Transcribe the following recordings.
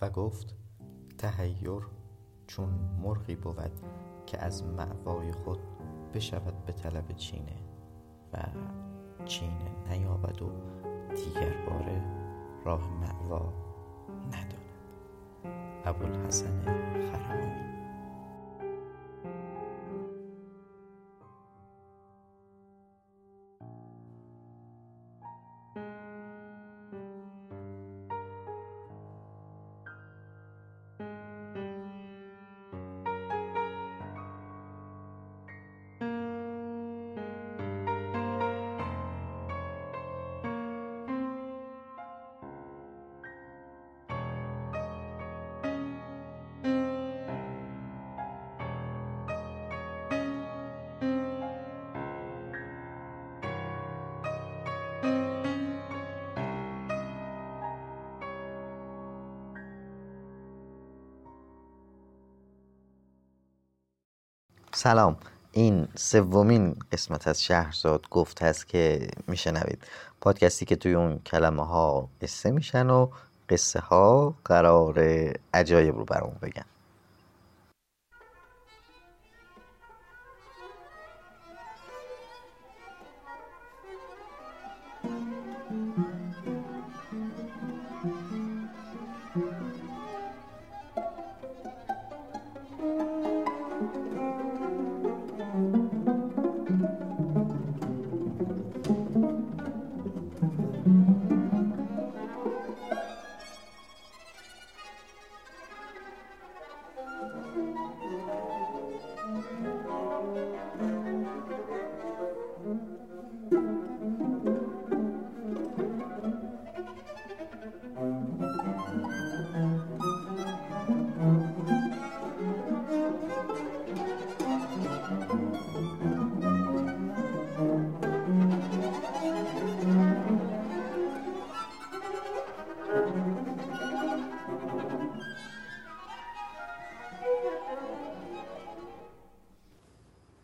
و گفت تهیر چون مرغی بود که از معوای خود بشود به طلب چینه و چینه نیابد و دیگر باره راه معوا نداند. ابوالحسن خرمانی سلام. این سومین قسمت از شهرزاد گفت هست که میشنوید. پادکستی که توی اون کلمه ها قصه میشن و قصه ها قرار عجایب رو برامون بگن.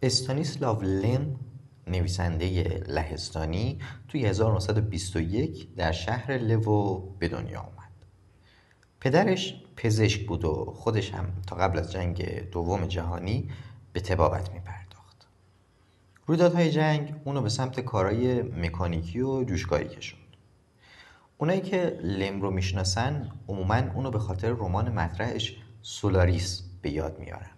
استانیسلاو لن نویسنده لهستانی توی 1921 در شهر لوو به دنیا آمد. پدرش پزشک بود و خودش هم تا قبل از جنگ دوم جهانی به تبابت می پرداخت رویدادهای جنگ اونو به سمت کارهای مکانیکی و جوشکاری کشوند. اونایی که لم رو می‌شناسن عموما اونو به خاطر رمان مطرحش سولاریس به یاد میارن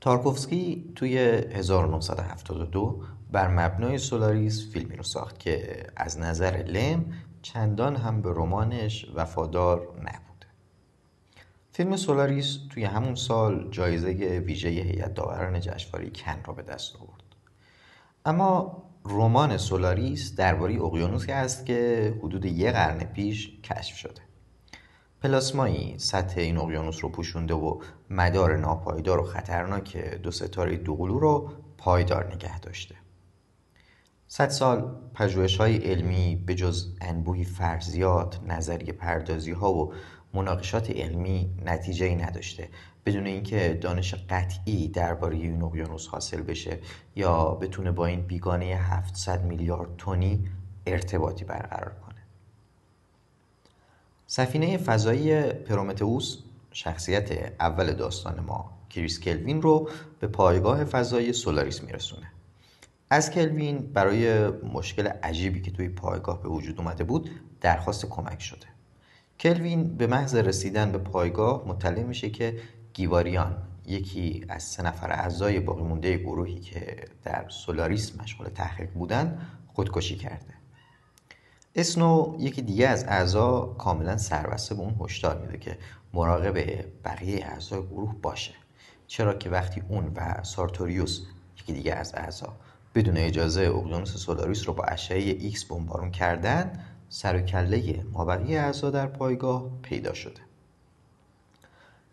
تارکوفسکی توی 1972 بر مبنای سولاریس فیلمی رو ساخت که از نظر لم چندان هم به رمانش وفادار نبود. فیلم سولاریس توی همون سال جایزه ویژه هیئت داوران جشنواره کن را به دست آورد. اما رمان سولاریس درباره اقیانوسی است که حدود یک قرن پیش کشف شده. پلاسمایی سطح این اقیانوس رو پوشونده و مدار ناپایدار و خطرناک دو ستاره دوقلو رو پایدار نگه داشته. صد سال پژوهش های علمی به جز انبوهی فرضیات، نظریه پردازی ها و مناقشات علمی نتیجه ای نداشته. بدون اینکه دانش قطعی درباره این اقیانوس حاصل بشه یا بتونه با این بیگانه 700 میلیارد تونی ارتباطی برقرار کنه. سفینه فضایی پرومتئوس شخصیت اول داستان ما کریس کلوین رو به پایگاه فضایی سولاریس میرسونه. از کلوین برای مشکل عجیبی که توی پایگاه به وجود اومده بود درخواست کمک شده. کلوین به محض رسیدن به پایگاه مطلع میشه که گیواریان یکی از سه نفر اعضای باقی مونده گروهی که در سولاریس مشغول تحقیق بودن خودکشی کرده. اسنو یکی دیگه از اعضا کاملا سربسته به اون هشدار میده که مراقب بقیه اعضای گروه باشه. چرا که وقتی اون و سارتوریوس یکی دیگه از اعضا بدون اجازه اقیانوس سولاریس رو با اشعه ایکس بمبارون کردن سر و کله مابقی اعضا در پایگاه پیدا شده.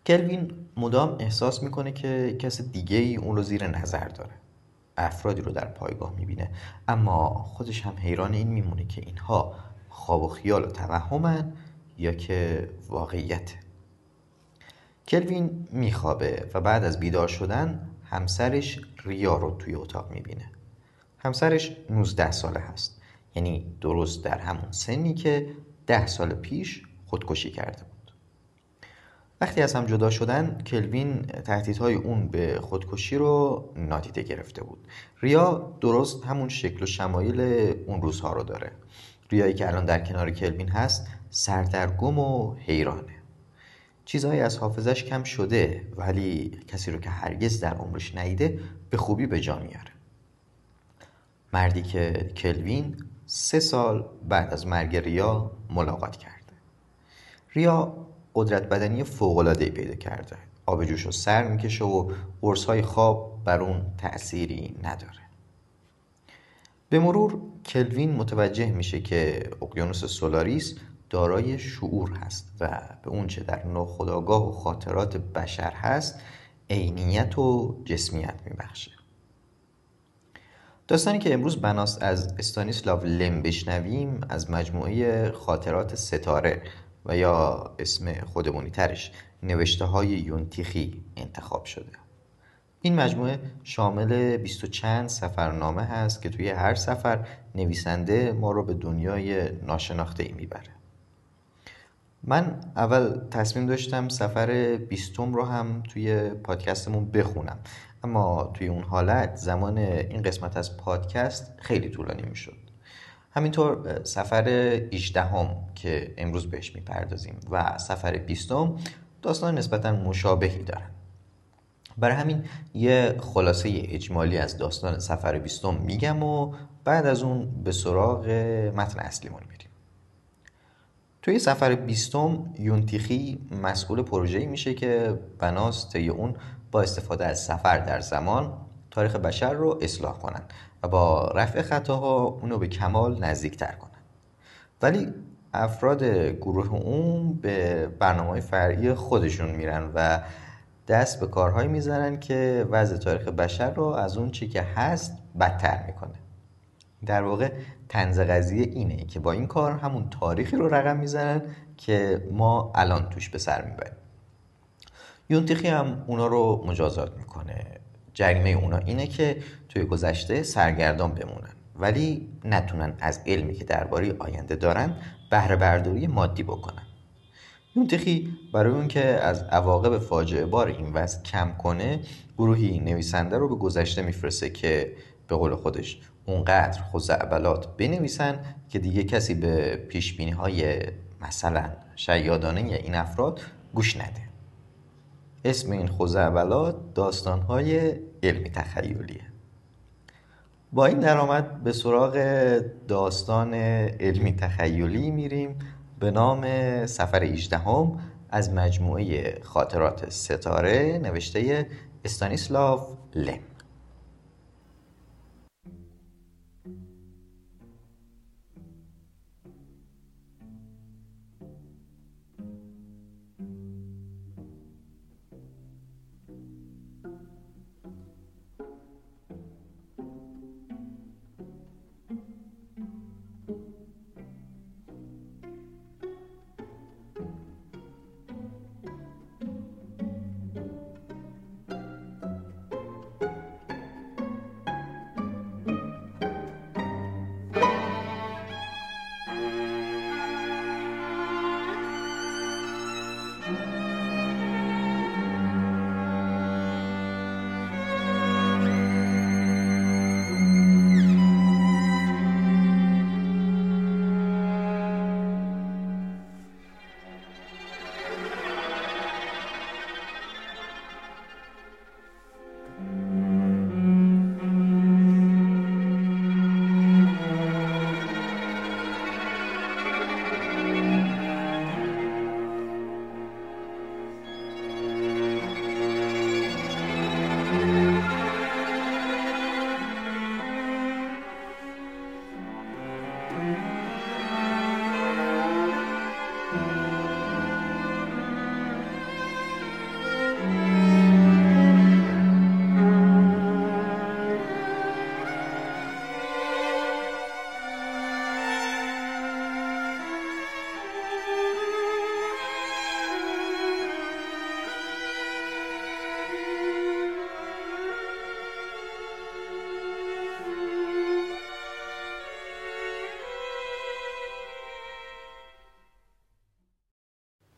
کلوین مدام احساس می‌کنه که کس دیگه ای اون رو زیر نظر داره. افرادی رو در پایگاه می‌بینه. اما خودش هم حیران این میمونه که اینها خواب و خیال و توهمن یا که واقعیت. کلوین میخوابه و بعد از بیدار شدن همسرش ریا رو توی اتاق می‌بینه. همسرش 19 ساله هست. یعنی درست در همون سنی که ده سال پیش خودکشی کرده بود. وقتی از هم جدا شدن کلوین تهدیدهای اون به خودکشی رو نادیده گرفته بود. ریا درست همون شکل و شمایل اون روزها رو داره. ریایی که الان در کنار کلوین هست سردرگم و حیرانه. چیزهایی از حافظش کم شده ولی کسی رو که هرگز در عمرش نیده به خوبی به جا میاره. مردی که کلوین سه سال بعد از مرگ ریا ملاقات کرده. ریا قدرت بدنی فوق‌العاده‌ای پیدا کرده. آب جوش رو سر می‌کشه و قرصهای خواب بر اون تأثیری نداره. به مرور کلوین متوجه میشه که اقیانوس سولاریس دارای شعور هست و به اونچه در ناخودآگاه و خاطرات بشر هست عینیت و جسمیت میبخشه. داستانی که امروز بناست از استانیسلاو لم بشنویم از مجموعه خاطرات ستاره. و یا اسم خودمونی ترش نوشته های یونتیخی انتخاب شده. این مجموعه شامل بیست و چند سفرنامه هست که توی هر سفر نویسنده ما رو به دنیای ناشناخته ای می‌بره. من اول تصمیم داشتم سفر بیستم رو هم توی پادکستمون بخونم. اما توی اون حالت زمان این قسمت از پادکست خیلی طولانی می‌شد. همینطور سفر 18 که امروز بهش می‌پردازیم و سفر بیستم داستان نسبتا مشابهی دارن. برای همین یه خلاصه اجمالی از داستان سفر بیستم میگم و بعد از اون به سراغ متن اصلیمون میریم. توی سفر بیستم یونتیخی مسئول پروژه‌ای میشه که بناست اون با استفاده از سفر در زمان تاریخ بشر رو اصلاح کنن و با رفع خطاها اونو به کمال نزدیکتر کنن. ولی افراد گروه اون به برنامه های فرعی خودشون میرن و دست به کارهایی می‌زنن که وضع تاریخ بشر رو از اون چی که هست بدتر می‌کنه. در واقع تنز قضیه اینه که با این کار همون تاریخی رو رقم می‌زنن که ما الان توش به سر می‌بریم. یونتیخی هم اونا رو مجازات می‌کنه. جریمه اونا اینه که توی گذشته سرگردان بمونن. ولی نتونن از علمی که درباره آینده دارن بهره برداری مادی بکنن. یونتخی برای اون که از عواقب فاجعه بار این وضع کم کنه گروهی نویسنده رو به گذشته میفرسته که به قول خودش اونقدر خزعبلات بنویسن که دیگه کسی به پیش های مثلا شیادانه این افراد گوش نده. اسم این خزعبلات داستانهای علمی تخیلیه. با این درآمد به سراغ داستان علمی تخیلی میریم به نام سفر 18 از مجموعه خاطرات ستاره نوشته استانیسلاو لم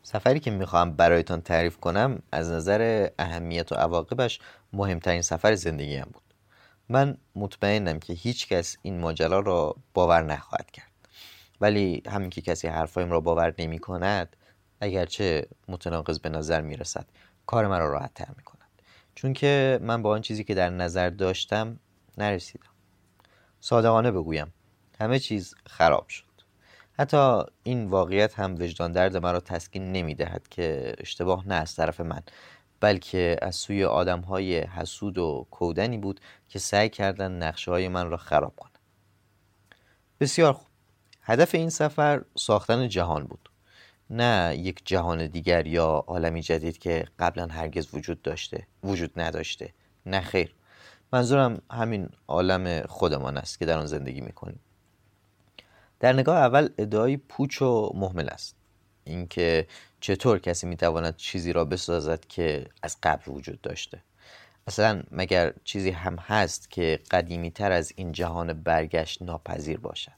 سفری که می‌خواهم برایتان تعریف کنم از نظر اهمیت و عواقبش مهمترین سفر زندگیم بود. من مطمئنم که هیچ کس این ماجرا را باور نخواهد کرد. ولی همین که کسی حرفایم را باور نمی کند اگرچه متناقض به نظر می رسد کار مرا راحت تر می کند چون که من با آن چیزی که در نظر داشتم نرسیدم. صادقانه بگویم همه چیز خراب شد. حتی این واقعیت هم وجدان درد مرا تسکین نمی دهد که اشتباه نه از طرف من بلکه از سوی آدم های حسود و کودنی بود که سعی کردن نقشه های من را خراب کنند. بسیار خوب. هدف این سفر ساختن جهان بود. نه یک جهان دیگر یا عالمی جدید که قبلا هرگز وجود داشته وجود نداشته. نه خیر. منظورم همین عالم خودمان است که در آن زندگی می‌کنیم. در نگاه اول ادعای پوچ و محمل است. اینکه چطور کسی می‌تواند چیزی را بسازد که از قبل وجود داشته. اصلا مگر چیزی هم هست که قدیمی تر از این جهان برگشت ناپذیر باشد؟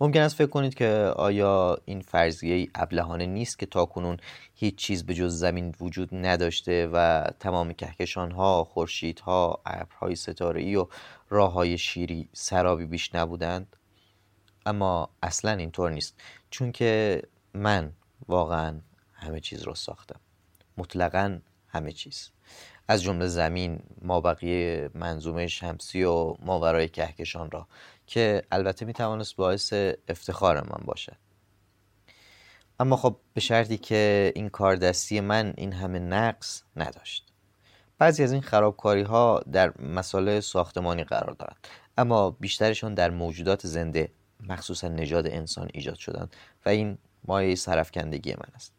ممکن است فکر کنید که آیا این فرضیه ابلهانه نیست که تاکنون هیچ چیز به جز زمین وجود نداشته و تمام کهکشانها، خورشیدها، ابرهای ستاره‌ای و راههای شیری سرابی بیش نبودند؟ اما اصلا اینطور نیست. چون که من واقعا همه چیز را ساختم. مطلقا همه چیز. از جمله زمین ما بقیه منظومه شمسی و ماورای کهکشان را. که البته می توانست باعث افتخار من باشد اما خب به شرطی که این کار دستی من این همه نقص نداشت. بعضی از این خرابکاری ها در مسائل ساختمانی قرار دارند. اما بیشترشان در موجودات زنده مخصوصا نژاد انسان ایجاد شدند و این مایه سرفکندگی من است.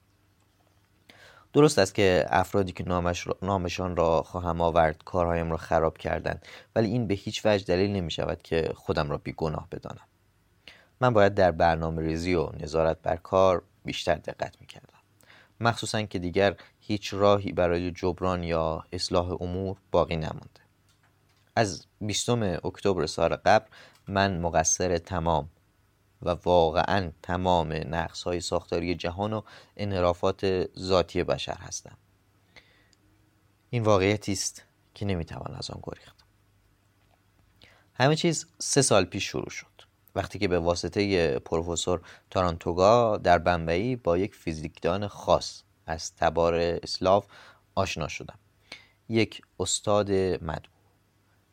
درست است که افرادی که نامش نامشان را خواهم آورد کارهایم را خراب کردند ولی این به هیچ وجه دلیل نمی شود که خودم را بیگناه بدانم. من باید در برنامه ریزی و نظارت بر کار بیشتر دقت می کردم. مخصوصا که دیگر هیچ راهی برای جبران یا اصلاح امور باقی نمانده. از 20 اکتبر سال قبل من مقصر تمام و واقعا تمام نقص های ساختاری جهان و انحرافات ذاتی بشر هستم. این واقعیتی است که نمی‌توان از آن گریخت. همه چیز سه سال پیش شروع شد. وقتی که به واسطه پروفسور تارانتوگا در بمبئی با یک فیزیکدان خاص از تبار اسلاو آشنا شدم. یک استاد مدعو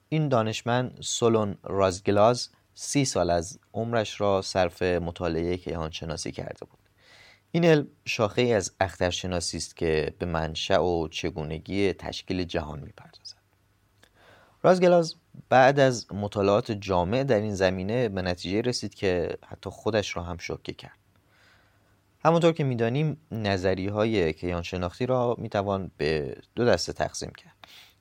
این دانشمند سولون رازگلاز سی سال از عمرش را صرف مطالعه کیهان شناسی کرده بود. این علم شاخه ای از اخترشناسی است که به منشأ و چگونگی تشکیل جهان می‌پردازد. رازگلاز بعد از مطالعات جامع در این زمینه به نتیجه رسید که حتی خودش را هم شوکه کرد. همونطور که می‌دانیم نظری های کیان شناختی را می‌توان به دو دسته تقسیم کرد.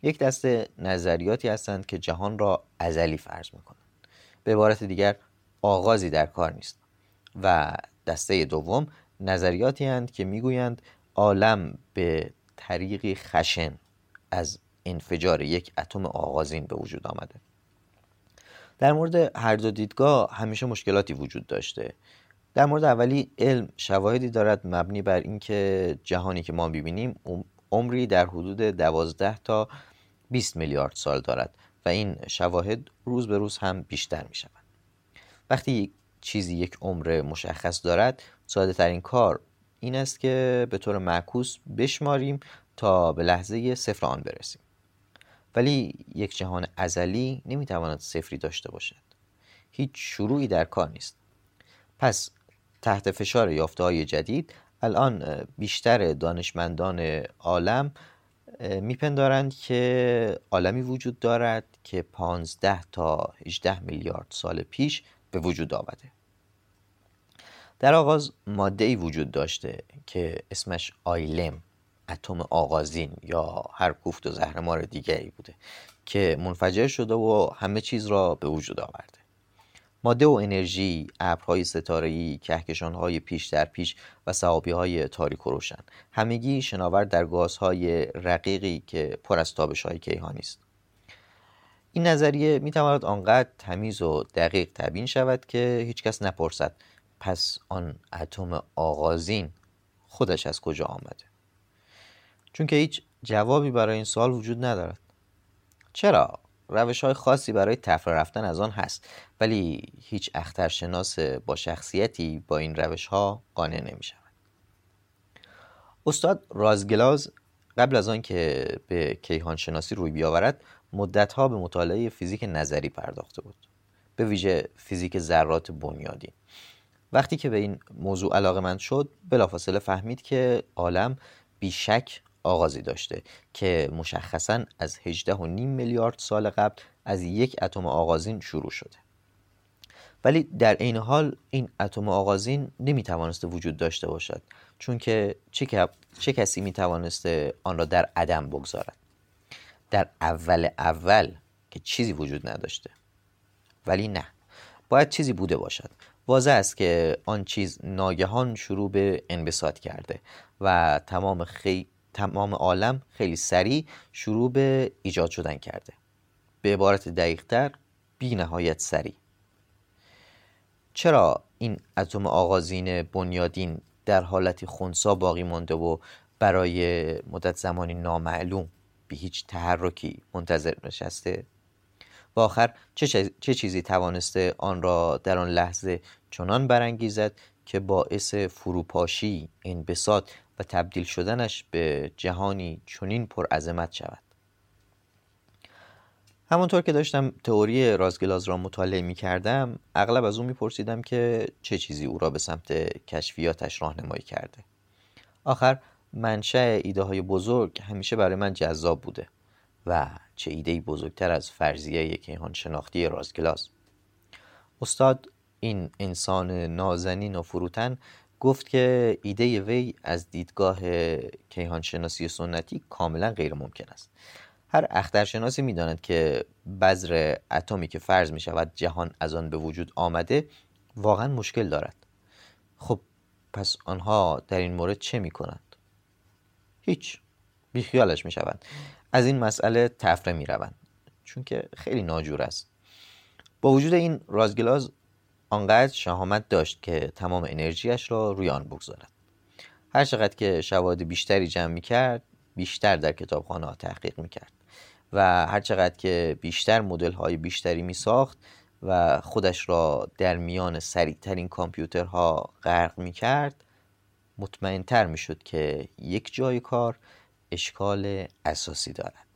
یک دسته نظریاتی هستند که جهان را ازلی فرض می‌کنند. به عبارت دیگر آغازی در کار نیست. و دسته دوم نظریاتی هستند که می‌گویند عالم به طریقی خشن از انفجار یک اتم آغازین به وجود آمده. در مورد هر دو دیدگاه همیشه مشکلاتی وجود داشته. در مورد اولی علم شواهدی دارد مبنی بر اینکه جهانی که ما ببینیم عمری در حدود دوازده تا 20 میلیارد سال دارد و این شواهد روز به روز هم بیشتر می شود. وقتی چیزی یک عمر مشخص دارد ساده ترین کار این است که به طور معکوس بشماریم تا به لحظه صفر آن برسیم. ولی یک جهان ازلی نمی‌تواند صفری داشته باشد. هیچ شروعی در کار نیست. پس تحت فشار یافته های جدید الان بیشتر دانشمندان عالم میپندارند که عالمی وجود دارد که 15 تا 18 میلیارد سال پیش به وجود آمده. در آغاز ماده ای وجود داشته که اسمش آیلم اتم آغازین یا هر کوفت و زهرمار دیگری بوده که منفجر شده و همه چیز را به وجود آورده. ماده و انرژی، ابرهای ستاره‌ای، کهکشانهای پیش در پیش و های تاریک و روشن. همگی شناور در گازهای رقیقی که پر از های کیهانی است. این نظریه می تواند آنقدر تمیز و دقیق تبیین شود که هیچکس نپرسد پس آن اتم آغازین خودش از کجا آمده؟ چون که هیچ جوابی برای این سوال وجود ندارد. چرا؟ روش های خاصی برای تفره رفتن از آن هست ولی هیچ اخترشناس با شخصیتی با این روش ها قانع نمی شود استاد رازگلاز قبل از آن که به کیهان شناسی روی بیاورد مدتها به مطالعه فیزیک نظری پرداخته بود به ویژه فیزیک ذرات بنیادی. وقتی که به این موضوع علاقه شد بلافاصله فهمید که عالم بیشک آغازی داشته که مشخصا از 18 و نیم میلیارد سال قبل از یک اتم آغازین شروع شده. ولی در عین حال این اتم آغازین نمی‌توانسته وجود داشته باشد چون که چه, چه کسی می‌توانسته آن را در عدم بگذارد؟ در اول اول که چیزی وجود نداشته. ولی نه باید چیزی بوده باشد. واضح است که آن چیز ناگهان شروع به انبساط کرده و تمام, خی... تمام عالم خیلی سریع شروع به ایجاد شدن کرده. به عبارت دقیقتر بی نهایت سریع. چرا این اتم آغازین بنیادین در حالتی خونسا باقی مانده و برای مدت زمانی نامعلوم به هیچ تحرکی منتظر نشسته؟ و آخر چه, چه چیزی توانسته آن را در آن لحظه چنان برانگیزد که باعث فروپاشی انبساط و تبدیل شدنش به جهانی چنین پرعظمت شود. همانطور که داشتم تئوری رازگلاز را مطالعه می کردم اغلب از او می پرسیدم که چه چیزی او را به سمت کشفیاتش راهنمایی کرده. آخر منشأ ایده های بزرگ همیشه برای من جذاب بوده و چه ایده بزرگتر از فرضیه کیهان شناختی رازگلاز استاد این انسان نازنین و فروتن گفت که ایده وی از دیدگاه کیهان شناسی سنتی کاملا غیر ممکن است. هر اخترشناسی می‌داند که بذر اتمی که فرض می شود جهان از آن به وجود آمده واقعا مشکل دارد. خب پس آنها در این مورد چه می کنند؟ هیچ. بیخیالش می شوند از این مسئله تفره می روند چون که خیلی ناجور است. با وجود این رازگلاز آنقدر شهامت داشت که تمام انرژیش را روی آن بگذارد. هر چقدر که شواهد بیشتری جمع می کرد بیشتر در کتابخانه تحقیق می کرد و هر چقدر که بیشتر مدل های بیشتری می ساخت و خودش را در میان سریعترین کامپیوترها غرق می کرد مطمئنتر می شد که یک جای کار اشکال اساسی دارد.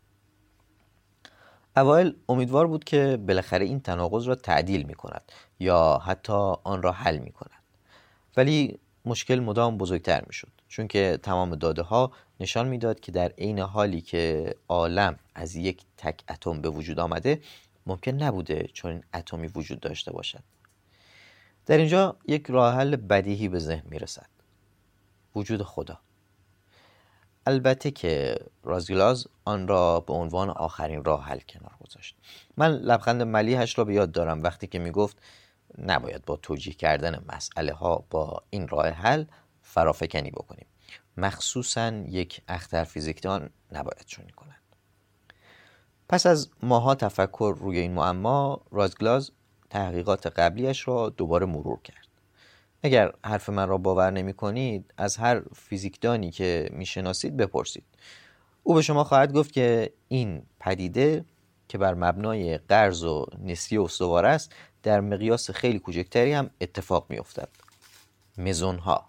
اوایل امیدوار بود که بالاخره این تناقض را تعدیل می کند یا حتی آن را حل می کند ولی مشکل مدام بزرگتر می شد چون که تمام داده ها نشان می‌داد که در عین حالی که عالم از یک تک اتم به وجود آمده ممکن نبوده چون این اتمی وجود داشته باشد. در اینجا یک راه حل بدیهی به ذهن می رسد وجود خدا. البته که رازیلاز آن را به عنوان آخرین راه حل کنار گذاشت. من لبخند ملیحش را به یاد دارم. وقتی که می گفت نباید با توجیه کردن مسئله ها با این راه حل فرافکنی بکنیم. مخصوصا یک اختر فیزیکدان نباید چنین کنند پس از ماها تفکر روی این معما رازگلاز تحقیقات قبلیش را دوباره مرور کرد. اگر حرف من را باور نمی کنید از هر فیزیکدانی که می‌شناسید بپرسید. او به شما خواهد گفت که این پدیده که بر مبنای قرض و نسیه استوار است در مقیاس خیلی کوچکتری هم اتفاق می افتد. مزون ها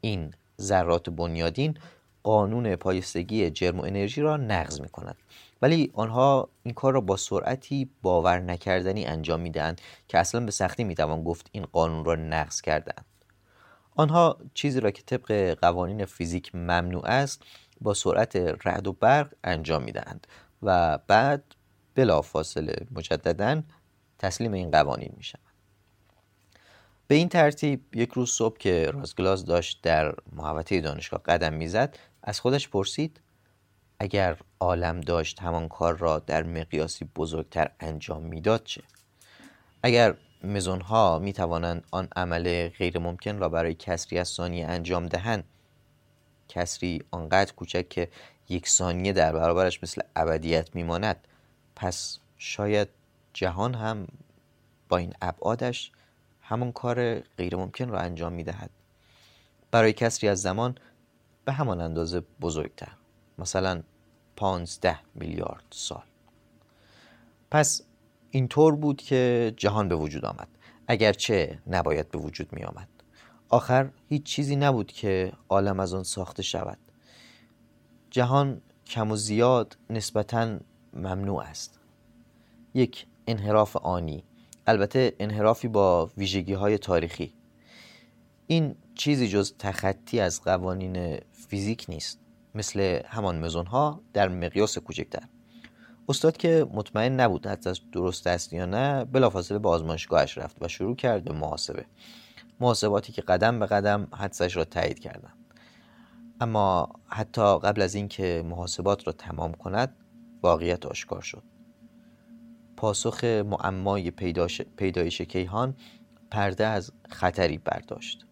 این ذرات بنیادین قانون پایستگی جرم و انرژی را نقض می کنند ولی آنها این کار را با سرعتی باور نکردنی انجام می دهند که اصلا به سختی می توان گفت این قانون را نقض کردند آنها چیزی را که طبق قوانین فیزیک ممنوع است با سرعت رعد و برق انجام می دهند و بعد بلافاصله مجددا تسلیم این قوانین می شوند به این ترتیب یک روز صبح که رازگلاز داشت در محوطه دانشگاه قدم می‌زد از خودش پرسید اگر عالم داشت همان کار را در مقیاسی بزرگتر انجام می‌داد چه؟ اگر مزون ها می توانند آن عمل غیر ممکن را برای کسری از ثانیه انجام دهند کسری آنقدر کوچک که یک ثانیه در برابرش مثل ابدیت میماند پس شاید جهان هم با این ابعادش همون کار غیر ممکن را انجام می دهد برای کسری از زمان به همان اندازه بزرگتر. مثلا پانزده میلیارد سال. پس اینطور بود که جهان به وجود آمد. اگرچه نباید به وجود می آمد. آخر هیچ چیزی نبود که عالم از آن ساخته شود. جهان کم و زیاد نسبتا ممنوع است. یک انحراف آنی البته انحرافی با ویژگی های تاریخی. این چیزی جز تخطی از قوانین فیزیک نیست. مثل همان مزون ها در مقیاس کوچکتر. استاد که مطمئن نبود حدس درست است یا نه بلافاصله به آزمایشگاهش رفت و شروع کرد به محاسبه. محاسباتی که قدم به قدم حدسش را تایید کردند. اما حتی قبل از اینکه محاسبات را تمام کند واقعیت آشکار شد. پاسخ معمای پیدایش کیهان پرده از خطری برداشت.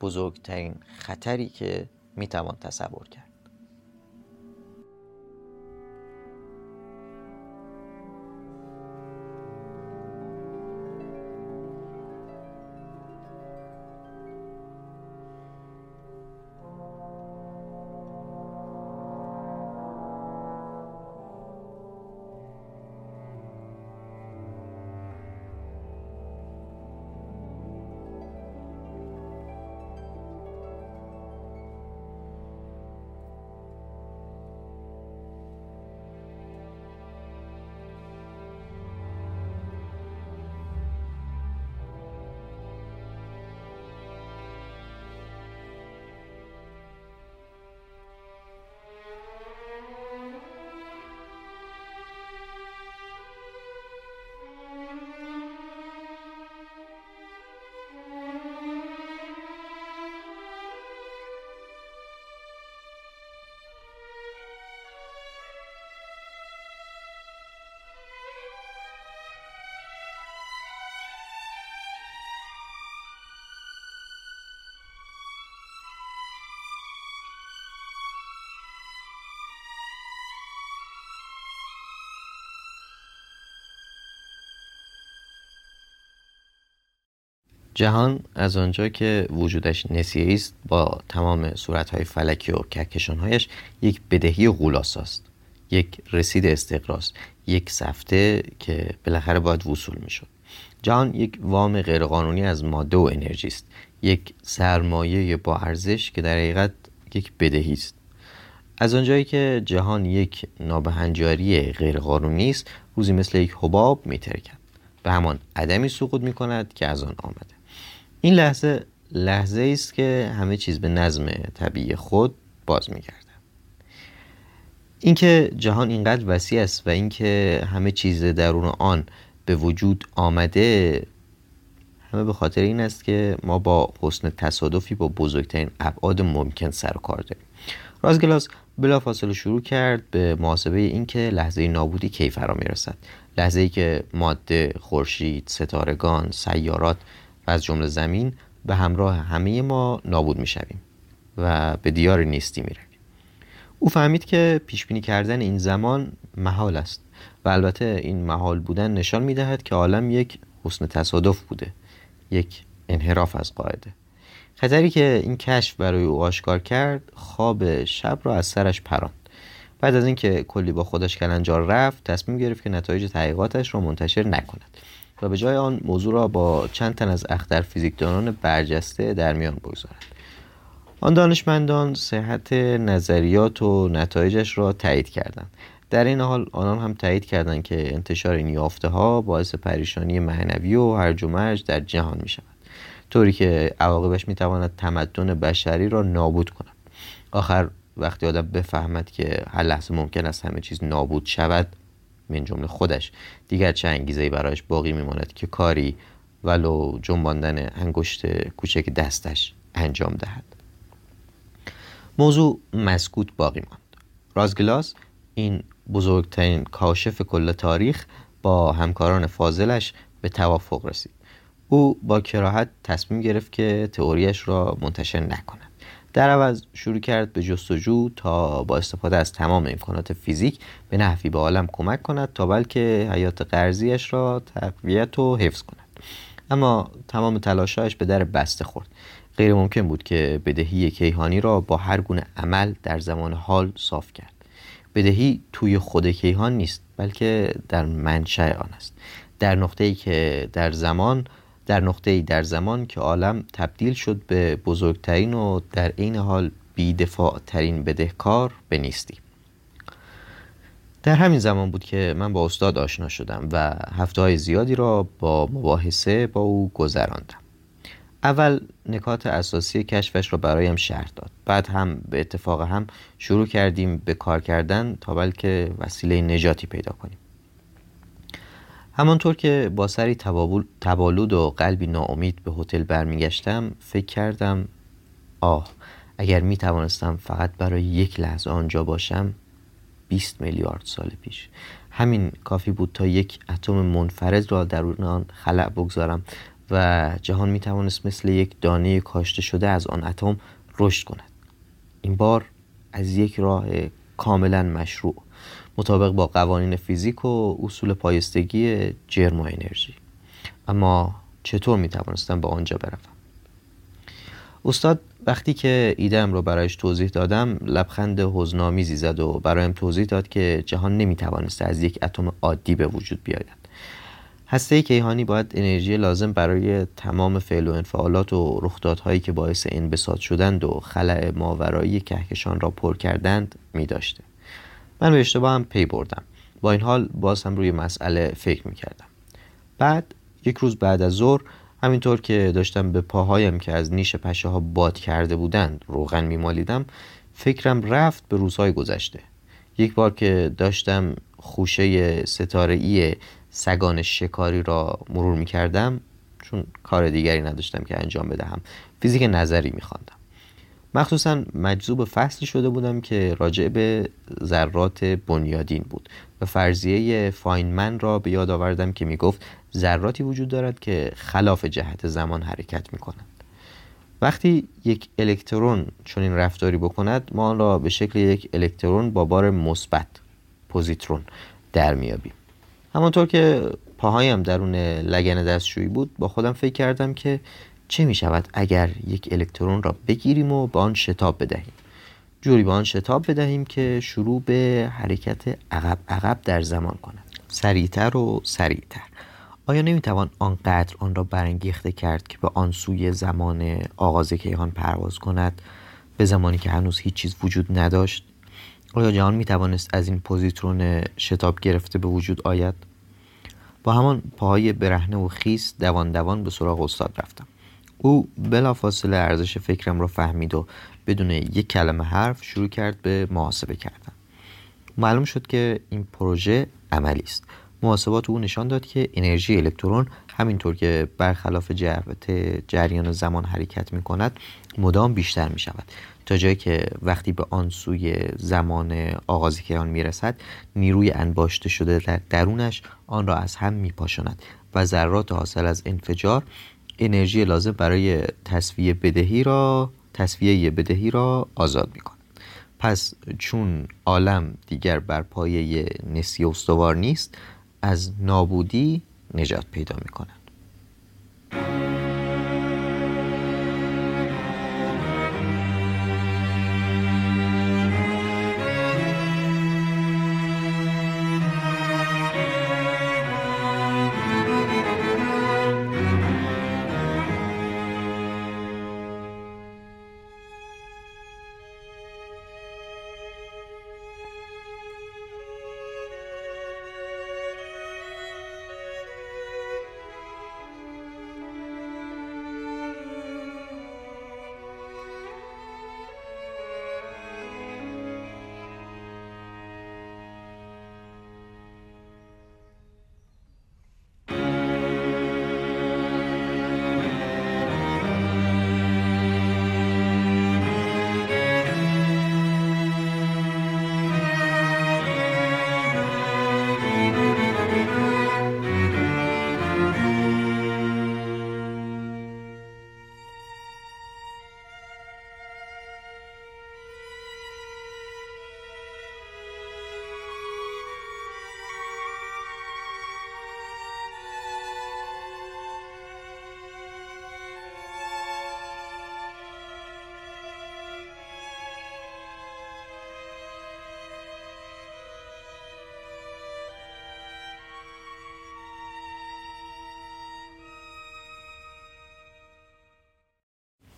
بزرگترین خطری که می‌توان تصور کرد. جهان از آنجا که وجودش نسیه است با تمام صورتهای فلکی و کهکشانهایش یک بدهی غولاسا است. یک رسید استقراست یک سفته که بالاخره باید وصول می‌شد. جهان یک وام غیرقانونی از ماده و انرژی است. یک سرمایه با ارزش که در حقیقت یک بدهی است. از آنجایی که جهان یک نابهنجاری غیرقانونی است روزی مثل یک حباب میترکد. به همان عدمی سقوط می کند که از آن آمده. این لحظه لحظه است که همه چیز به نظم طبیعی خود باز میگرده اینکه جهان اینقدر وسیع است و اینکه همه چیز درون آن به وجود آمده همه به خاطر این است که ما با حسن تصادفی با بزرگترین ابعاد ممکن سر و کار داریم. رازگلاس بلافاصله شروع کرد به محاسبه اینکه لحظه نابودی کی فرا می‌رسد لحظه ای که ماده خورشید ستارگان سیارات و از جمله زمین به همراه همه ما نابود می‌شویم و به دیار نیستی می رویم. او فهمید که پیش بینی کردن این زمان محال است و البته این محال بودن نشان می دهد که عالم یک حسن تصادف بوده یک انحراف از قاعده. خطری که این کشف برای او آشکار کرد خواب شب را از سرش پراند. بعد از اینکه کلی با خودش کلنجار رفت تصمیم گرفت که نتایج تحقیقاتش را منتشر نکند. و به جای آن موضوع را با چند تن از اختر فیزیکدانان برجسته در میان بگذارد. آن دانشمندان صحت نظریات و نتایجش را تایید کردند. در این حال آنان هم تایید کردند که انتشار این یافته ها باعث پریشانی معنوی و هرج و مرج در جهان می شود طوری که عواقبش می تواند تمدن بشری را نابود کند. آخر وقتی آدم بفهمد که هر لحظه ممکن است همه چیز نابود شود من جمله خودش. دیگر چه انگیزه برایش باقی میماند که کاری ولو جنباندن انگشت کوچک دستش انجام دهد؟ موضوع مسکوت باقی ماند. رازگلاس این بزرگترین کاشف کل تاریخ با همکاران فاضلش به توافق رسید. او با کراهت تصمیم گرفت که تئوریش را منتشر نکند. در عوض شروع کرد به جستجو تا با استفاده از تمام امکانات فیزیک به نحوی به عالم کمک کند تا بلکه حیات قرضیش را تقویت و حفظ کند. اما تمام تلاشایش به در بسته خورد. غیر ممکن بود که بدهی کیهانی را با هر گونه عمل در زمان حال صاف کرد. بدهی توی خود کیهان نیست بلکه در منشأ آن است. در نقطه ای که در زمان در نقطه ای در زمان که عالم تبدیل شد به بزرگترین و در این حال بیدفاع ترین بدهکار به نیستی. در همین زمان بود که من با استاد آشنا شدم و هفته های زیادی را با مباحثه با او گذراندم. اول نکات اساسی کشفش را برایم شرح داد. بعد هم به اتفاق هم شروع کردیم به کار کردن تا بلکه وسیله نجاتی پیدا کنیم. همانطور که با سری تبالود و قلبی ناامید به هتل برمیگشتم فکر کردم آه اگر می توانستم فقط برای یک لحظه آنجا باشم 20 میلیارد سال پیش. همین کافی بود تا یک اتم منفرد را درون آن خلع بگذارم و جهان می توانست مثل یک دانه کاشته شده از آن اتم رشد کند. این بار از یک راه کاملا مشروع. مطابق با قوانین فیزیک و اصول پایستگی جرم و انرژی. اما چطور می توانستم به آنجا بروم؟ استاد وقتی که ایدم رو برایش توضیح دادم لبخند حزنآمیزی زد و برایم توضیح داد که جهان نمی توانسته از یک اتم عادی به وجود بیاید. هسته کیهانی باید انرژی لازم برای تمام فعل و انفعالات و رخدادهایی که باعث انبساط شدند و خلع ماورایی کهکشان را پر کردند می داشته. من به اشتباه هم پی بردم با این حال باز هم روی مسئله فکر می کردم. بعد یک روز بعد از ظهر همینطور که داشتم به پاهایم که از نیش پشه ها باد کرده بودند روغن میمالیدم فکرم رفت به روزهای گذشته یک بار که داشتم خوشه ستاره ای سگان شکاری را مرور می کردم چون کار دیگری نداشتم که انجام بدهم فیزیک نظری می خواندم. مخصوصا مجذوب فصلی شده بودم که راجع به ذرات بنیادین بود و فرضیه فاینمن را به یاد آوردم که می گفت ذراتی وجود دارد که خلاف جهت زمان حرکت می کنند. وقتی یک الکترون چنین رفتاری بکند ما آن را به شکل یک الکترون با بار مثبت پوزیترون در میابیم همانطور که پاهایم درون لگن دستشویی بود با خودم فکر کردم که چه می شود اگر یک الکترون را بگیریم و به آن شتاب بدهیم؟ جوری به آن شتاب بدهیم که شروع به حرکت عقب عقب در زمان کند. سریعتر و سریعتر. آیا نمی‌توان آنقدر آن را برانگیخته کرد که به آن سوی زمان آغاز کیهان پرواز کند به زمانی که هنوز هیچ چیز وجود نداشت؟ آیا جهان می توانست از این پوزیترون شتاب گرفته به وجود آید؟ با همان پاهای برهنه و خیس دوان دوان به سراغ استاد رفتم. او بلافاصله ارزش فکرم را فهمید و بدون یک کلمه حرف شروع کرد به محاسبه کردن. معلوم شد که این پروژه عملی است. محاسبات او نشان داد که انرژی الکترون همینطور که برخلاف جهت جریان زمان حرکت می کند مدام بیشتر می شود تا جایی که وقتی به آن سوی زمان آغازی که آن می رسد نیروی انباشته شده در درونش آن را از هم می پاشند و ذرات حاصل از انفجار انرژی لازم برای تصویه بدهی را تصویه بدهی را آزاد می کند پس چون عالم دیگر بر پایه نسی استوار نیست از نابودی نجات پیدا می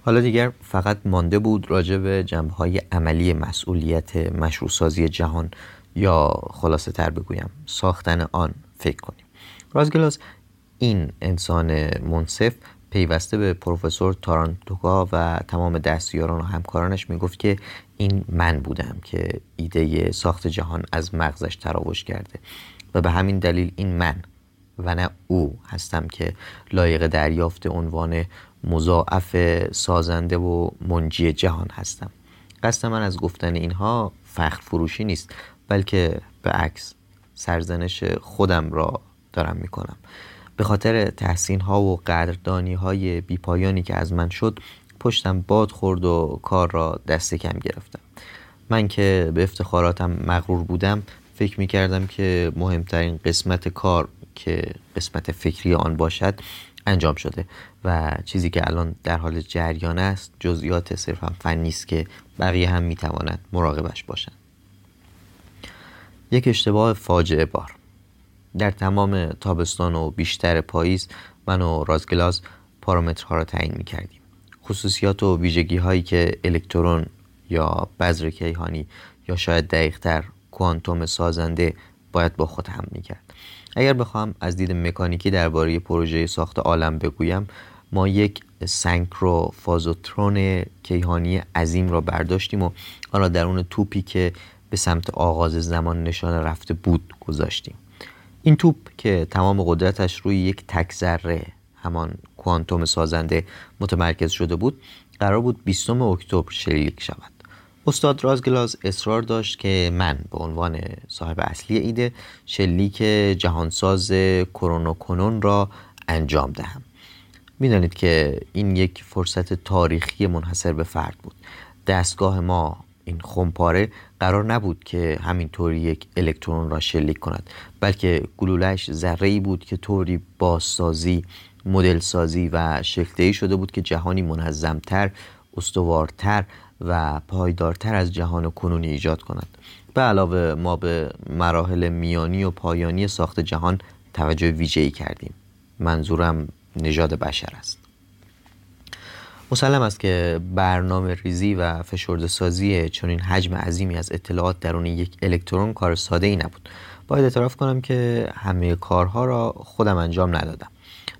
حالا دیگر فقط مانده بود راجع به جنبه های عملی مسئولیت مشروع جهان یا خلاصه تر بگویم ساختن آن فکر کنیم. رازگلاس این انسان منصف پیوسته به پروفسور تارانتوگا و تمام دستیاران و همکارانش می‌گفت که این من بودم که ایده ساخت جهان از مغزش تراوش کرده و به همین دلیل این من و نه او هستم که لایق دریافت عنوان مضاعف سازنده و منجی جهان هستم. قصد من از گفتن اینها فخر فروشی نیست بلکه به عکس سرزنش خودم را دارم می‌کنم. به خاطر تحسین ها و قدردانی های بیپایانی که از من شد پشتم باد خورد و کار را دست کم گرفتم. من که به افتخاراتم مغرور بودم فکر می کردم که مهمترین قسمت کار که قسمت فکری آن باشد انجام شده و چیزی که الان در حال جریان است جزئیات صرفا فنی است که بقیه هم می‌تواند مراقبش باشند. یک اشتباه فاجعه بار. در تمام تابستان و بیشتر پاییز من و رازگلاز پارامترها را تعیین می کردیم خصوصیات و ویژگی هایی که الکترون یا بذر کیهانی یا شاید دقیقتر کوانتوم سازنده باید با خود هم می کرد اگر بخوام از دید مکانیکی درباره پروژه ساخت عالم بگویم ما یک سنکرو فازوترون کیهانی عظیم را برداشتیم و آن را درون توپی که به سمت آغاز زمان نشان رفته بود گذاشتیم. این توپ که تمام قدرتش روی یک تک ذره همان کوانتوم سازنده متمرکز شده بود قرار بود 20 اکتبر شلیک شود. استاد رازگلاز اصرار داشت که من به عنوان صاحب اصلی ایده شلیک جهانساز کرونوکنون را انجام دهم. می‌دانید که این یک فرصت تاریخی منحصر به فرد بود. دستگاه ما این خمپاره قرار نبود که همینطوری یک الکترون را شلیک کند بلکه گلولش ذره بود که طوری بازسازی مدل سازی و شکلدهی شده بود که جهانی منظمتر استوارتر و پایدارتر از جهان کنونی ایجاد کند به علاوه ما به مراحل میانی و پایانی ساخت جهان توجه ویژه‌ای کردیم. منظورم نژاد بشر است. مسلم است که برنامه ریزی و فشرده سازی چنین حجم عظیمی از اطلاعات درون یک الکترون کار ساده ای نبود. باید اعتراف کنم که همه کارها را خودم انجام ندادم.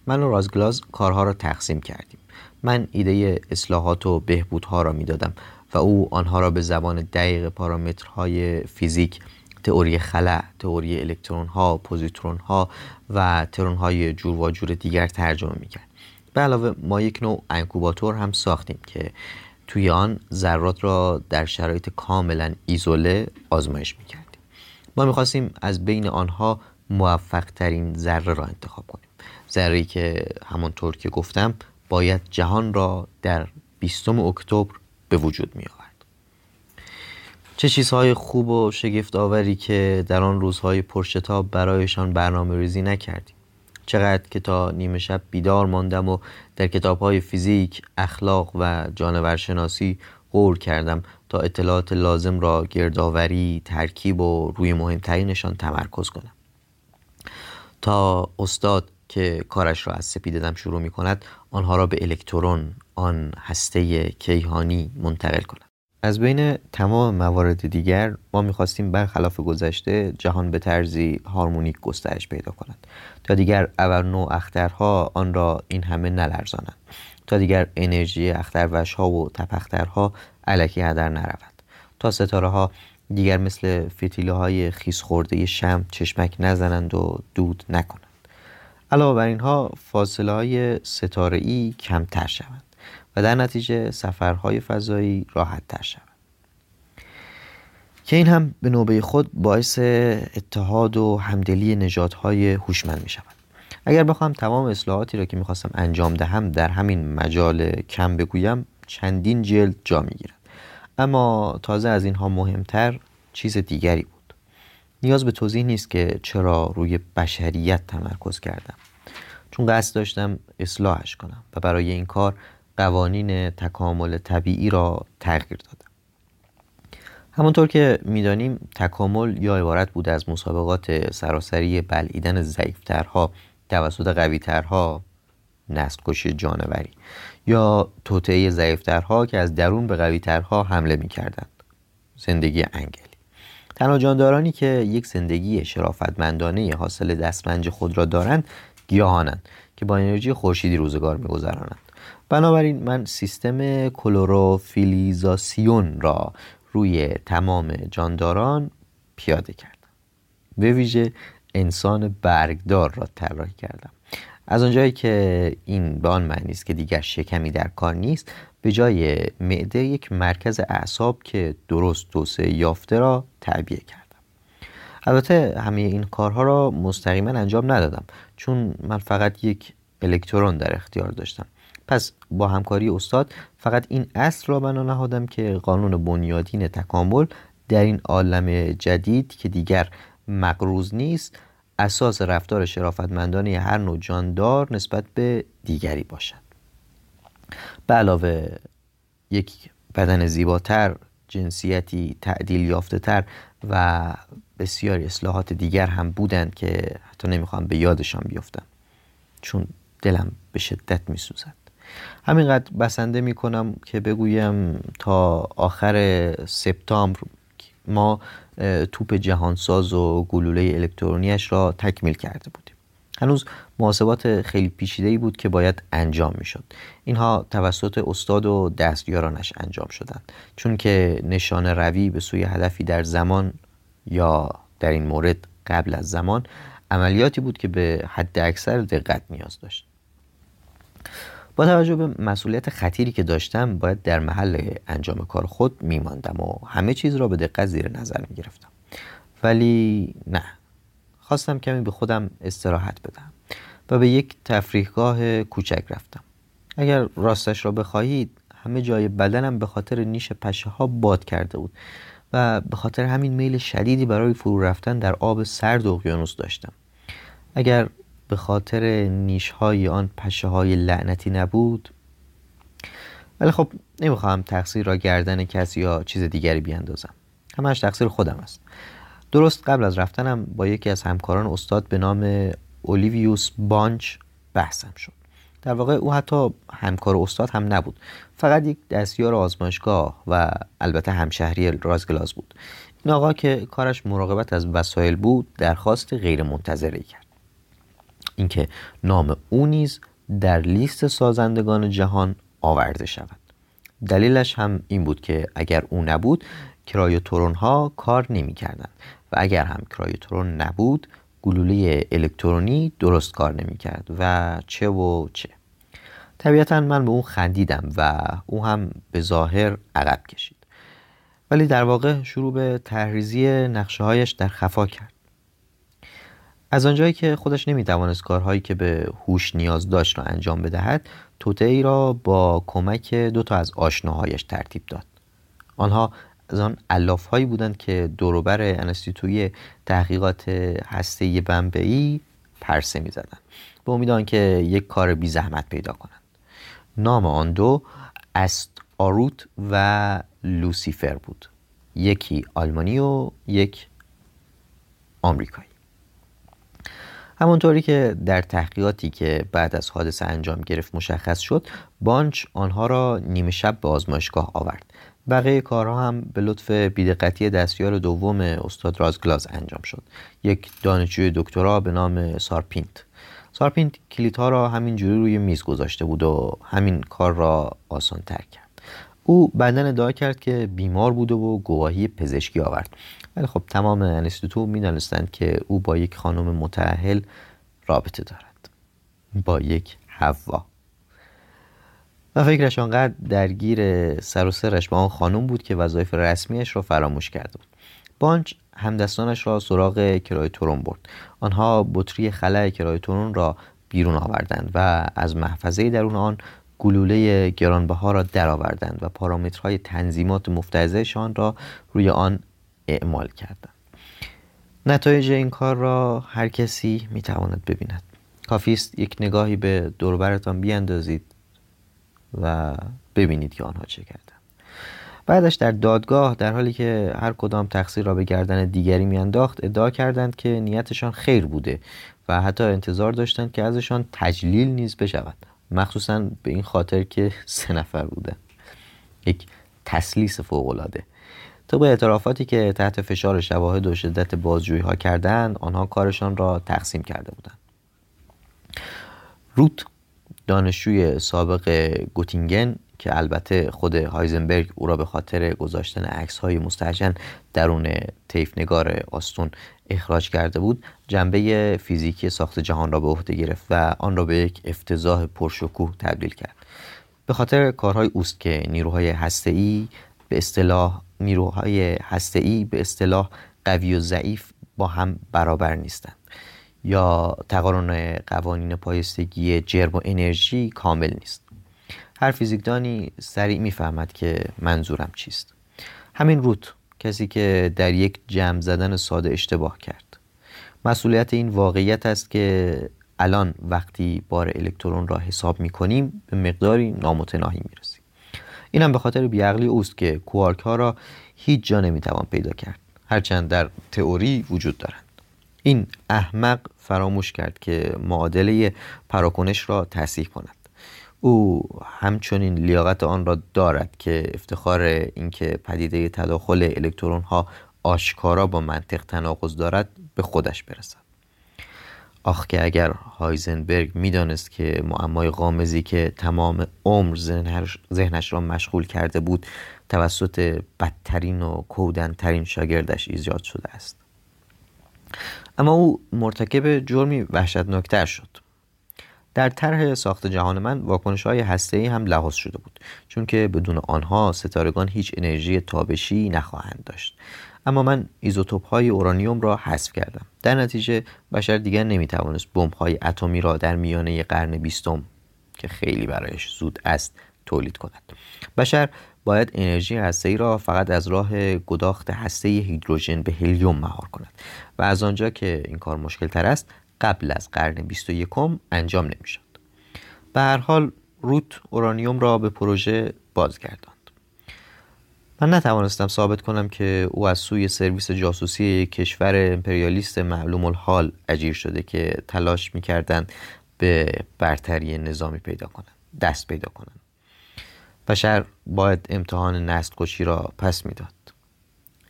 من و رازگلاز کارها را تقسیم کردیم. من ایده اصلاحات و بهبودها را می‌دادم و او آنها را به زبان دقیق پارامترهای فیزیک تئوری خلا، تئوری الکترون ها، پوزیترون ها و ترون های جور و جور دیگر ترجمه می‌کرد. به علاوه ما یک نوع انکوباتور هم ساختیم که توی آن ذرات را در شرایط کاملا ایزوله آزمایش می‌کردیم. ما می‌خواستیم از بین آنها موفق ترین ذره را انتخاب کنیم. ذره که همانطور که گفتم باید جهان را در 20 اکتبر به وجود می آورد. چه چیزهای خوب و شگفت آوری که در آن روزهای پرشتاب برایشان برنامه ریزی نکردیم. چقدر که تا نیمه شب بیدار ماندم و در کتابهای فیزیک، اخلاق و جانورشناسی غور کردم تا اطلاعات لازم را گردآوری، ترکیب و روی مهمترینشان تمرکز کنم. تا استاد که کارش را از سپیددم شروع می کند آنها را به الکترون آن هسته کیهانی منتقل کند از بین تمام موارد دیگر ما می‌خواستیم برخلاف گذشته جهان به طرزی هارمونیک گسترش پیدا کند. تا دیگر اورنو اخترها آن را این همه نلرزانند. تا دیگر انرژی اختروش ها و تپخترها علکی هدر نرود تا ستاره ها دیگر مثل فتیله های خیس خورده شم چشمک نزنند و دود نکنند. علاوه بر اینها فاصله های ستاره ای کمتر شوند و در نتیجه سفرهای فضایی راحت تر شوند. که این هم به نوبه خود باعث اتحاد و همدلی نژادهای هوشمند می شود اگر بخوام تمام اصلاحاتی را که می‌خواستم انجام دهم در همین مجال کم بگویم چندین جلد جا می‌گیرد. اما تازه از اینها مهمتر چیز دیگری بود. نیاز به توضیح نیست که چرا روی بشریت تمرکز کردم. چون قصد داشتم اصلاحش کنم و برای این کار قوانین تکامل طبیعی را تغییر دادم. همانطور که می‌دانیم تکامل یا عبارت بود از مسابقات سراسری بلعیدن ضعیفترها توسط قویترها نسل کشی جانوری یا توطعه ضعیفترها که از درون به قویترها حمله می‌کردند. زندگی انگلی تنها جاندارانی که یک زندگی شرافتمندانه حاصل دستمنج خود را دارند گیاهانند که با انرژی خورشیدی روزگار میگذرانند. بنابراین من سیستم کلوروفیلیزاسیون را روی تمام جانداران پیاده کردم. به ویژه انسان برگدار را طراحی کردم. از آنجایی که این به آن معنی است که دیگر شکمی در کار نیست به جای معده یک مرکز اعصاب که درست توسعه یافته را تعبیه کردم. البته همه این کارها را مستقیما انجام ندادم چون من فقط یک الکترون در اختیار داشتم. پس با همکاری استاد فقط این اصل را بنا نهادم که قانون بنیادین تکامل در این عالم جدید که دیگر مقروض نیست اساس رفتار شرافتمندانه هر نوع جاندار نسبت به دیگری باشد. به علاوه یک بدن زیباتر جنسیتی تعدیل یافته تر و بسیاری اصلاحات دیگر هم بودند که حتی نمی‌خوام به یادشان بیفتم. چون دلم به شدت میسوزد. همینقدر بسنده می‌کنم که بگویم تا آخر سپتامبر ما توپ جهانساز و گلوله الکترونیش را تکمیل کرده بودیم. هنوز محاسبات خیلی پیچیده‌ای بود که باید انجام می‌شد. اینها توسط استاد و دستیارانش انجام شدند. چون که نشان روی به سوی هدفی در زمان یا در این مورد قبل از زمان عملیاتی بود که به حد اکثر دقت نیاز داشت. با توجه به مسئولیت خطیری که داشتم باید در محل انجام کار خود میماندم و همه چیز را به دقت زیر نظر می‌گرفتم. ولی نه. خواستم کمی به خودم استراحت بدم. و به یک تفریحگاه کوچک رفتم. اگر راستش را بخواهید همه جای بدنم به خاطر نیش پشه ها باد کرده بود و به خاطر همین میل شدیدی برای فرو رفتن در آب سرد اقیانوس داشتم. اگر به خاطر نیش های آن پشه های لعنتی نبود ولی خب نمی‌خواهم تقصیر را گردن کسی یا چیز دیگری بیاندازم. همش تقصیر خودم است. درست قبل از رفتنم با یکی از همکاران استاد به نام اولیویوس بانچ بحثم شد. در واقع او حتی همکار استاد هم نبود. فقط یک دستیار آزمایشگاه و البته همشهری رازگلاز بود. این آقا که کارش مراقبت از وسایل بود درخواست غیر منتظره کرد. اینکه نام او نیز در لیست سازندگان جهان آورده شود. دلیلش هم این بود که اگر او نبود کرایوترون ها کار نمی کردن و اگر هم کرایوترون نبود گلوله الکترونی درست کار نمی کرد و چه و چه. طبیعتا من به اون خندیدم و او هم به ظاهر عقب کشید. ولی در واقع شروع به تحریزی نقشه هایش در خفا کرد. از آنجایی که خودش نمی‌توانست کارهایی که به هوش نیاز داشت را انجام بدهد توته ای را با کمک دو تا از آشناهایش ترتیب داد. آنها از آن علاف هایی بودند که دوروبر انستیتوی تحقیقات هسته بمبئی پرسه می زدن. به امید که یک کار بی زحمت پیدا کنند. نام آن دو است آروت و لوسیفر بود. یکی آلمانی و یک آمریکایی. همانطوری که در تحقیقاتی که بعد از حادثه انجام گرفت مشخص شد بانچ آنها را نیمه شب به آزمایشگاه آورد. بقیه کارها هم به لطف بیدقتی دستیار دوم استاد رازگلاز انجام شد. یک دانشجوی دکترا به نام سارپینت. سارپینت کلیدها را همین جوری روی میز گذاشته بود و همین کار را آسان تر کرد. او بعدا ادعا کرد که بیمار بوده و گواهی پزشکی آورد. ولی خب تمام انستیتو می‌دانستند که او با یک خانم متعهل رابطه دارد. با یک حوا. و فکرش آنقدر درگیر سر و سرش با آن خانم بود که وظایف رسمیش را فراموش کرده بود. بانچ همدستانش را سراغ کرایتورون برد. آنها بطری خلع کرایتورون را بیرون آوردند و از محفظه درون آن گلوله گرانبها را درآوردند و پارامترهای تنظیمات مفتعضهشان را روی آن اعمال کردند. نتایج این کار را هر کسی می‌تواند ببیند. کافی است یک نگاهی به دوربرتان بیاندازید و ببینید که آنها چه کردند. بعدش در دادگاه در حالی که هر کدام تقصیر را به گردن دیگری میانداخت ادعا کردند که نیتشان خیر بوده و حتی انتظار داشتند که ازشان تجلیل نیز بشود. مخصوصا به این خاطر که سه نفر بودن یک تسلیس فوقالعاده. طبق اعترافاتی که تحت فشار شواهد و شدت بازجویی ها کردند آنها کارشان را تقسیم کرده بودند. روت دانشجوی سابق گوتینگن که البته خود هایزنبرگ او را به خاطر گذاشتن عکس های مستحجن درون تیف نگار آستون اخراج کرده بود جنبه فیزیکی ساخت جهان را به عهده گرفت و آن را به یک افتضاح پرشکوه تبدیل کرد. به خاطر کارهای اوست که نیروهای هسته‌ای به اصطلاح نیروهای هسته‌ای به اصطلاح قوی و ضعیف با هم برابر نیستند. یا تقارن قوانین پایستگی جرم و انرژی کامل نیست. هر فیزیکدانی سریع می‌فهمد که منظورم چیست. همین روت کسی که در یک جمع زدن ساده اشتباه کرد. مسئولیت این واقعیت است که الان وقتی بار الکترون را حساب می کنیم به مقداری نامتناهی می رسیم این هم به خاطر بیعقلی اوست که کوارک ها را هیچ جا نمی توان پیدا کرد. هرچند در تئوری وجود دارند. این احمق فراموش کرد که معادله پراکنش را تصحیح کند. او همچنین لیاقت آن را دارد که افتخار اینکه پدیده تداخل الکترون ها آشکارا با منطق تناقض دارد به خودش برسد. آخ که اگر هایزنبرگ می‌دانست که معمای قامزی که تمام عمر ذهنش را مشغول کرده بود توسط بدترین و کودنترین شاگردش ایجاد شده است. اما او مرتکب جرمی وحشتناکتر شد. در طرح ساخت جهان من واکنش های هسته هم لحاظ شده بود چون که بدون آنها ستارگان هیچ انرژی تابشی نخواهند داشت. اما من ایزوتوپ های اورانیوم را حذف کردم. در نتیجه بشر دیگر نمی‌توانست بمب های اتمی را در میانه قرن بیستم که خیلی برایش زود است تولید کند. بشر باید انرژی هسته‌ای را فقط از راه گداخت هسته هیدروژن به هلیوم مهار کند و از آنجا که این کار مشکل تر است قبل از قرن 21 انجام نمی‌شد. به هر حال روت اورانیوم را به پروژه بازگرداند. من نتوانستم ثابت کنم که او از سوی سرویس جاسوسی کشور امپریالیست معلوم الحال اجیر شده که تلاش می‌کردند به برتری نظامی پیدا کنند دست پیدا کنند بشر باید امتحان نسل را پس می‌داد.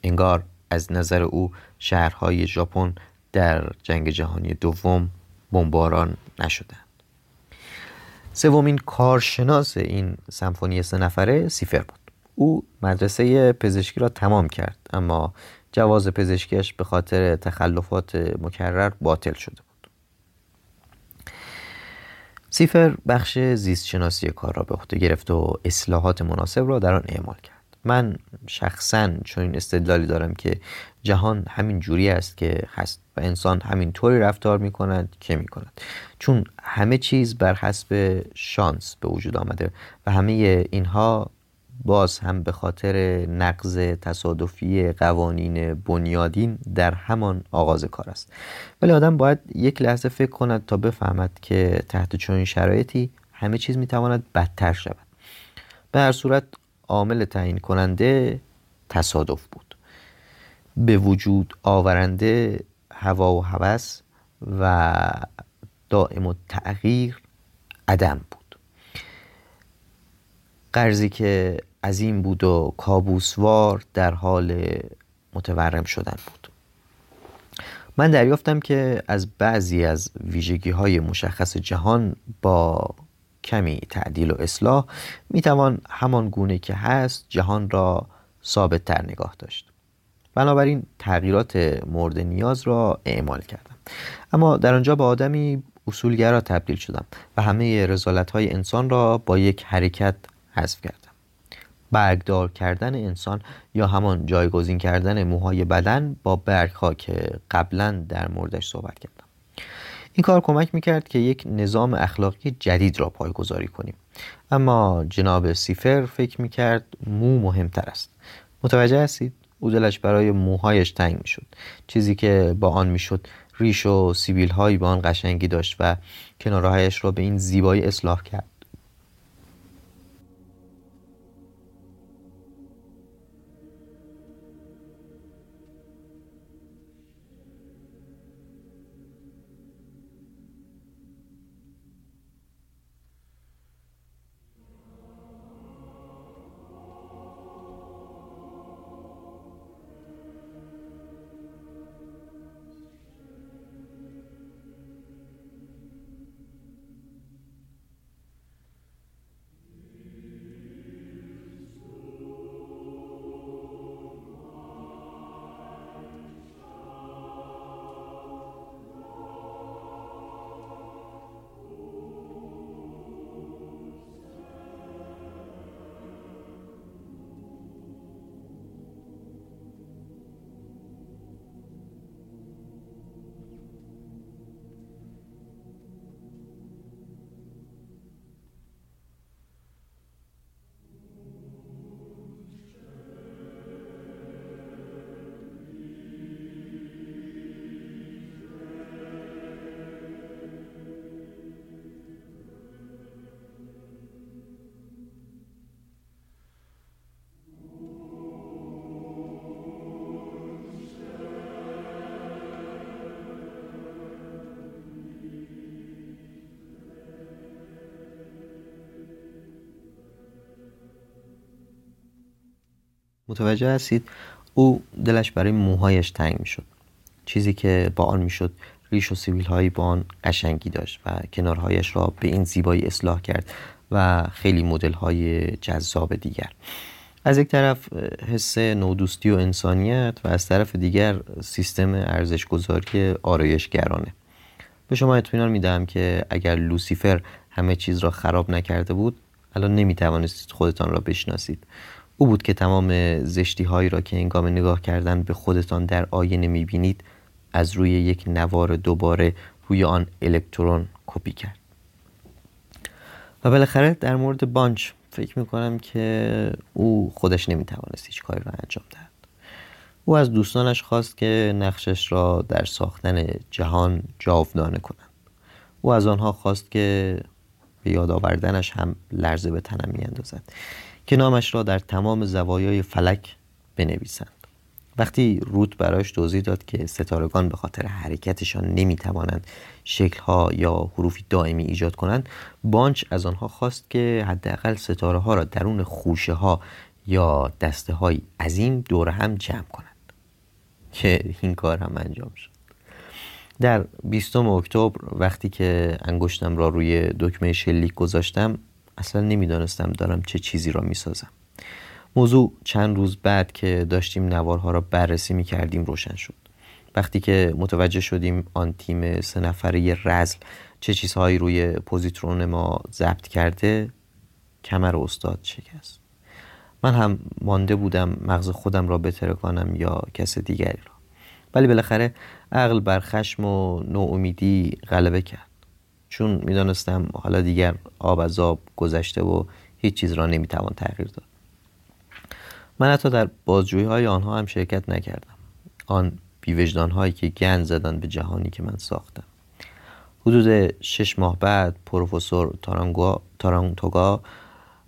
انگار از نظر او شهرهای ژاپن در جنگ جهانی دوم بمباران نشدند. سومین کارشناس این سمفونی سه نفره سیفر بود. او مدرسه پزشکی را تمام کرد اما جواز پزشکیش به خاطر تخلفات مکرر باطل شده سیفر بخش زیست شناسی کار را به عهده گرفت و اصلاحات مناسب را در آن اعمال کرد. من شخصا چون این استدلالی دارم که جهان همین جوری است که هست و انسان همین طوری رفتار می کند که می کند چون همه چیز بر حسب شانس به وجود آمده و همه اینها باز هم به خاطر نقض تصادفی قوانین بنیادین در همان آغاز کار است. ولی آدم باید یک لحظه فکر کند تا بفهمد که تحت چنین شرایطی همه چیز می‌تواند بدتر شود. به هر صورت عامل تعیین کننده تصادف بود. به وجود آورنده هوا و هوس و دائم و تغییر عدم بود. قرضی که عظیم بود و کابوسوار در حال متورم شدن بود. من دریافتم که از بعضی از ویژگی های مشخص جهان با کمی تعدیل و اصلاح می‌توان همان گونه که هست جهان را ثابت تر نگاه داشت. بنابراین تغییرات مورد نیاز را اعمال کردم. اما در آنجا به آدمی اصولگرا تبدیل شدم و همه رزالت های انسان را با یک حرکت حذف کردم. برگدار کردن انسان یا همان جایگزین کردن موهای بدن با برگ ها که قبلا در موردش صحبت کردم. این کار کمک می‌کرد که یک نظام اخلاقی جدید را پایگذاری کنیم. اما جناب سیفر فکر می‌کرد مو مهمتر است. متوجه هستید؟ او دلش برای موهایش تنگ می‌شد. چیزی که با آن می‌شد ریش و سیبیل هایی به آن قشنگی داشت و کنارهایش را به این زیبایی اصلاح کرد. متوجه هستید؟ او دلش برای موهایش تنگ می‌شد. چیزی که با آن می‌شد ریش و سیبیل هایی با آن قشنگی داشت و کنارهایش را به این زیبایی اصلاح کرد و خیلی مدل های جذاب دیگر. از یک طرف حس نودوستی و انسانیت و از طرف دیگر سیستم ارزش گذاری آرایشگرانه. به شما اطمینان می‌دهم که اگر لوسیفر همه چیز را خراب نکرده بود الان نمی توانستید خودتان را بشناسید. او بود که تمام زشتی هایی را که انگام نگاه کردن به خودتان در آینه می بینید از روی یک نوار دوباره روی آن الکترون کپی کرد. و بالاخره در مورد بانچ فکر می‌کنم که او خودش نمی‌توانست هیچ کاری را انجام دهد. او از دوستانش خواست که نقشش را در ساختن جهان جاودانه کنند. او از آنها خواست که به یاد آوردنش هم لرزه به تنم میاندازد که نامش را در تمام زوایای فلک بنویسند. وقتی روت برایش توضیح داد که ستارگان به خاطر حرکتشان نمی‌توانند شکلها یا حروفی دائمی ایجاد کنند بانچ از آنها خواست که حداقل ستاره ها را درون خوشه ها یا دسته های عظیم دور هم جمع کنند. که این کار هم انجام شد. در 20 اکتبر وقتی که انگشتم را روی دکمه شلیک گذاشتم اصلا نمی‌دانستم دارم چه چیزی را می‌سازم. موضوع چند روز بعد که داشتیم نوارها را بررسی می کردیم روشن شد. وقتی که متوجه شدیم آن تیم سه نفره رزل چه چیزهایی روی پوزیترون ما ضبط کرده کمر استاد شکست. من هم مانده بودم مغز خودم را بترکانم یا کس دیگری را. ولی بالاخره عقل بر خشم و نومیدی غلبه کرد. چون می‌دانستم حالا دیگر آب از آب گذشته و هیچ چیز را نمی‌توان تغییر داد. من حتی در بازجویی های آنها هم شرکت نکردم. آن بیوجدان هایی که گند زدن به جهانی که من ساختم. حدود شش ماه بعد پروفسور تارانتوگا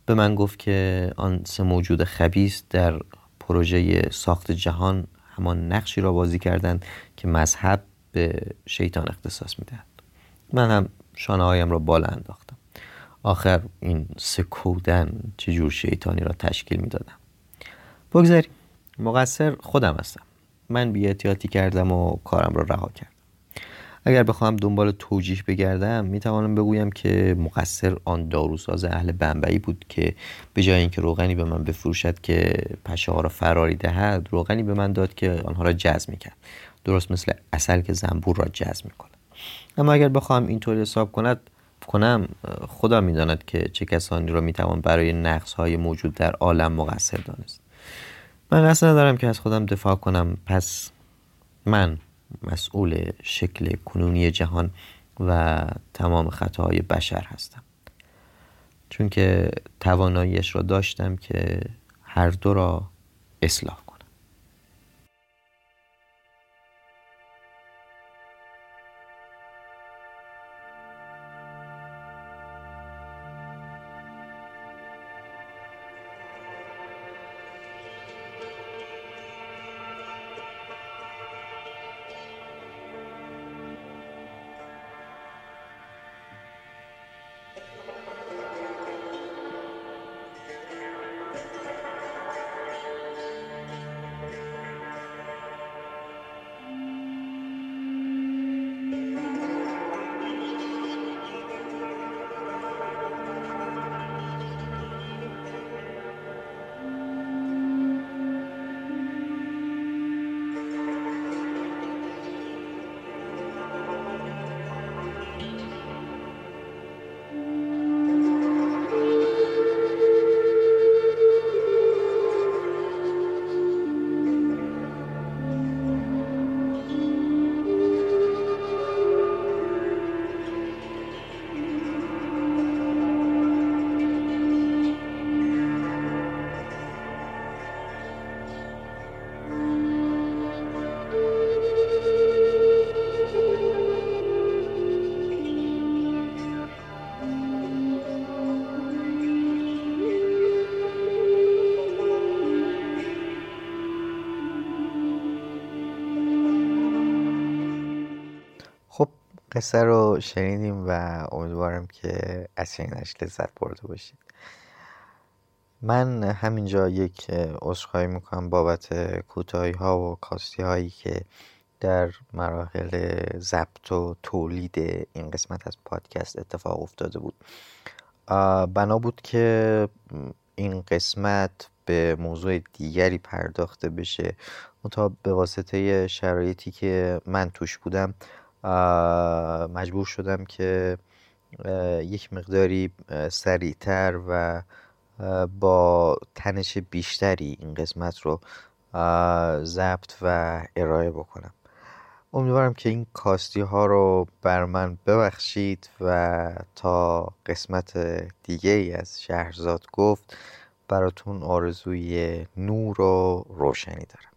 به من گفت که آن سه موجود خبیس در پروژه ساخت جهان همان نقشی را بازی کردند که مذهب به شیطان اختصاص می‌دهد. من هم شانه هایم را بالا انداختم. آخر این سکودن چجور شیطانی را تشکیل می‌دادم؟ بگذاریم. مقصر خودم هستم. من بیاتیاتی کردم و کارم را رها کردم. اگر بخواهم دنبال توجیح بگردم می‌توانم بگویم که مقصر آن داروساز اهل بمبئی بود که به جای اینکه روغنی به من بفروشد که پشه ها را فراری دهد روغنی به من داد که آنها را جذب می‌کرد. درست مثل اصل که زنبور را جذب می‌کند. اما اگر بخواهم اینطوری حساب کند کنم خدا می‌داند که چه کسانی را می‌توان برای نقص های موجود در عالم مقصر دانست. من قصد ندارم که از خودم دفاع کنم. پس من مسئول شکل کنونی جهان و تمام خطاهای بشر هستم. چون که تواناییش را داشتم که هر دو را اصلاح کنم. قصه رو شنیدیم و امیدوارم که از شنیدنش لذت برده باشید. من همینجا یک عذرخواهی می‌کنم بابت کوتاهی ها و کاستی هایی که در مراحل ضبط و تولید این قسمت از پادکست اتفاق افتاده بود. بنا بود که این قسمت به موضوع دیگری پرداخته بشه. تا به واسطه شرایطی که من توش بودم مجبور شدم که یک مقداری سریعتر و با تنش بیشتری این قسمت رو ضبط و ارائه بکنم. امیدوارم که این کاستی ها رو بر من ببخشید و تا قسمت دیگه ای از شهرزاد گفت براتون آرزوی نور و روشنی دارم.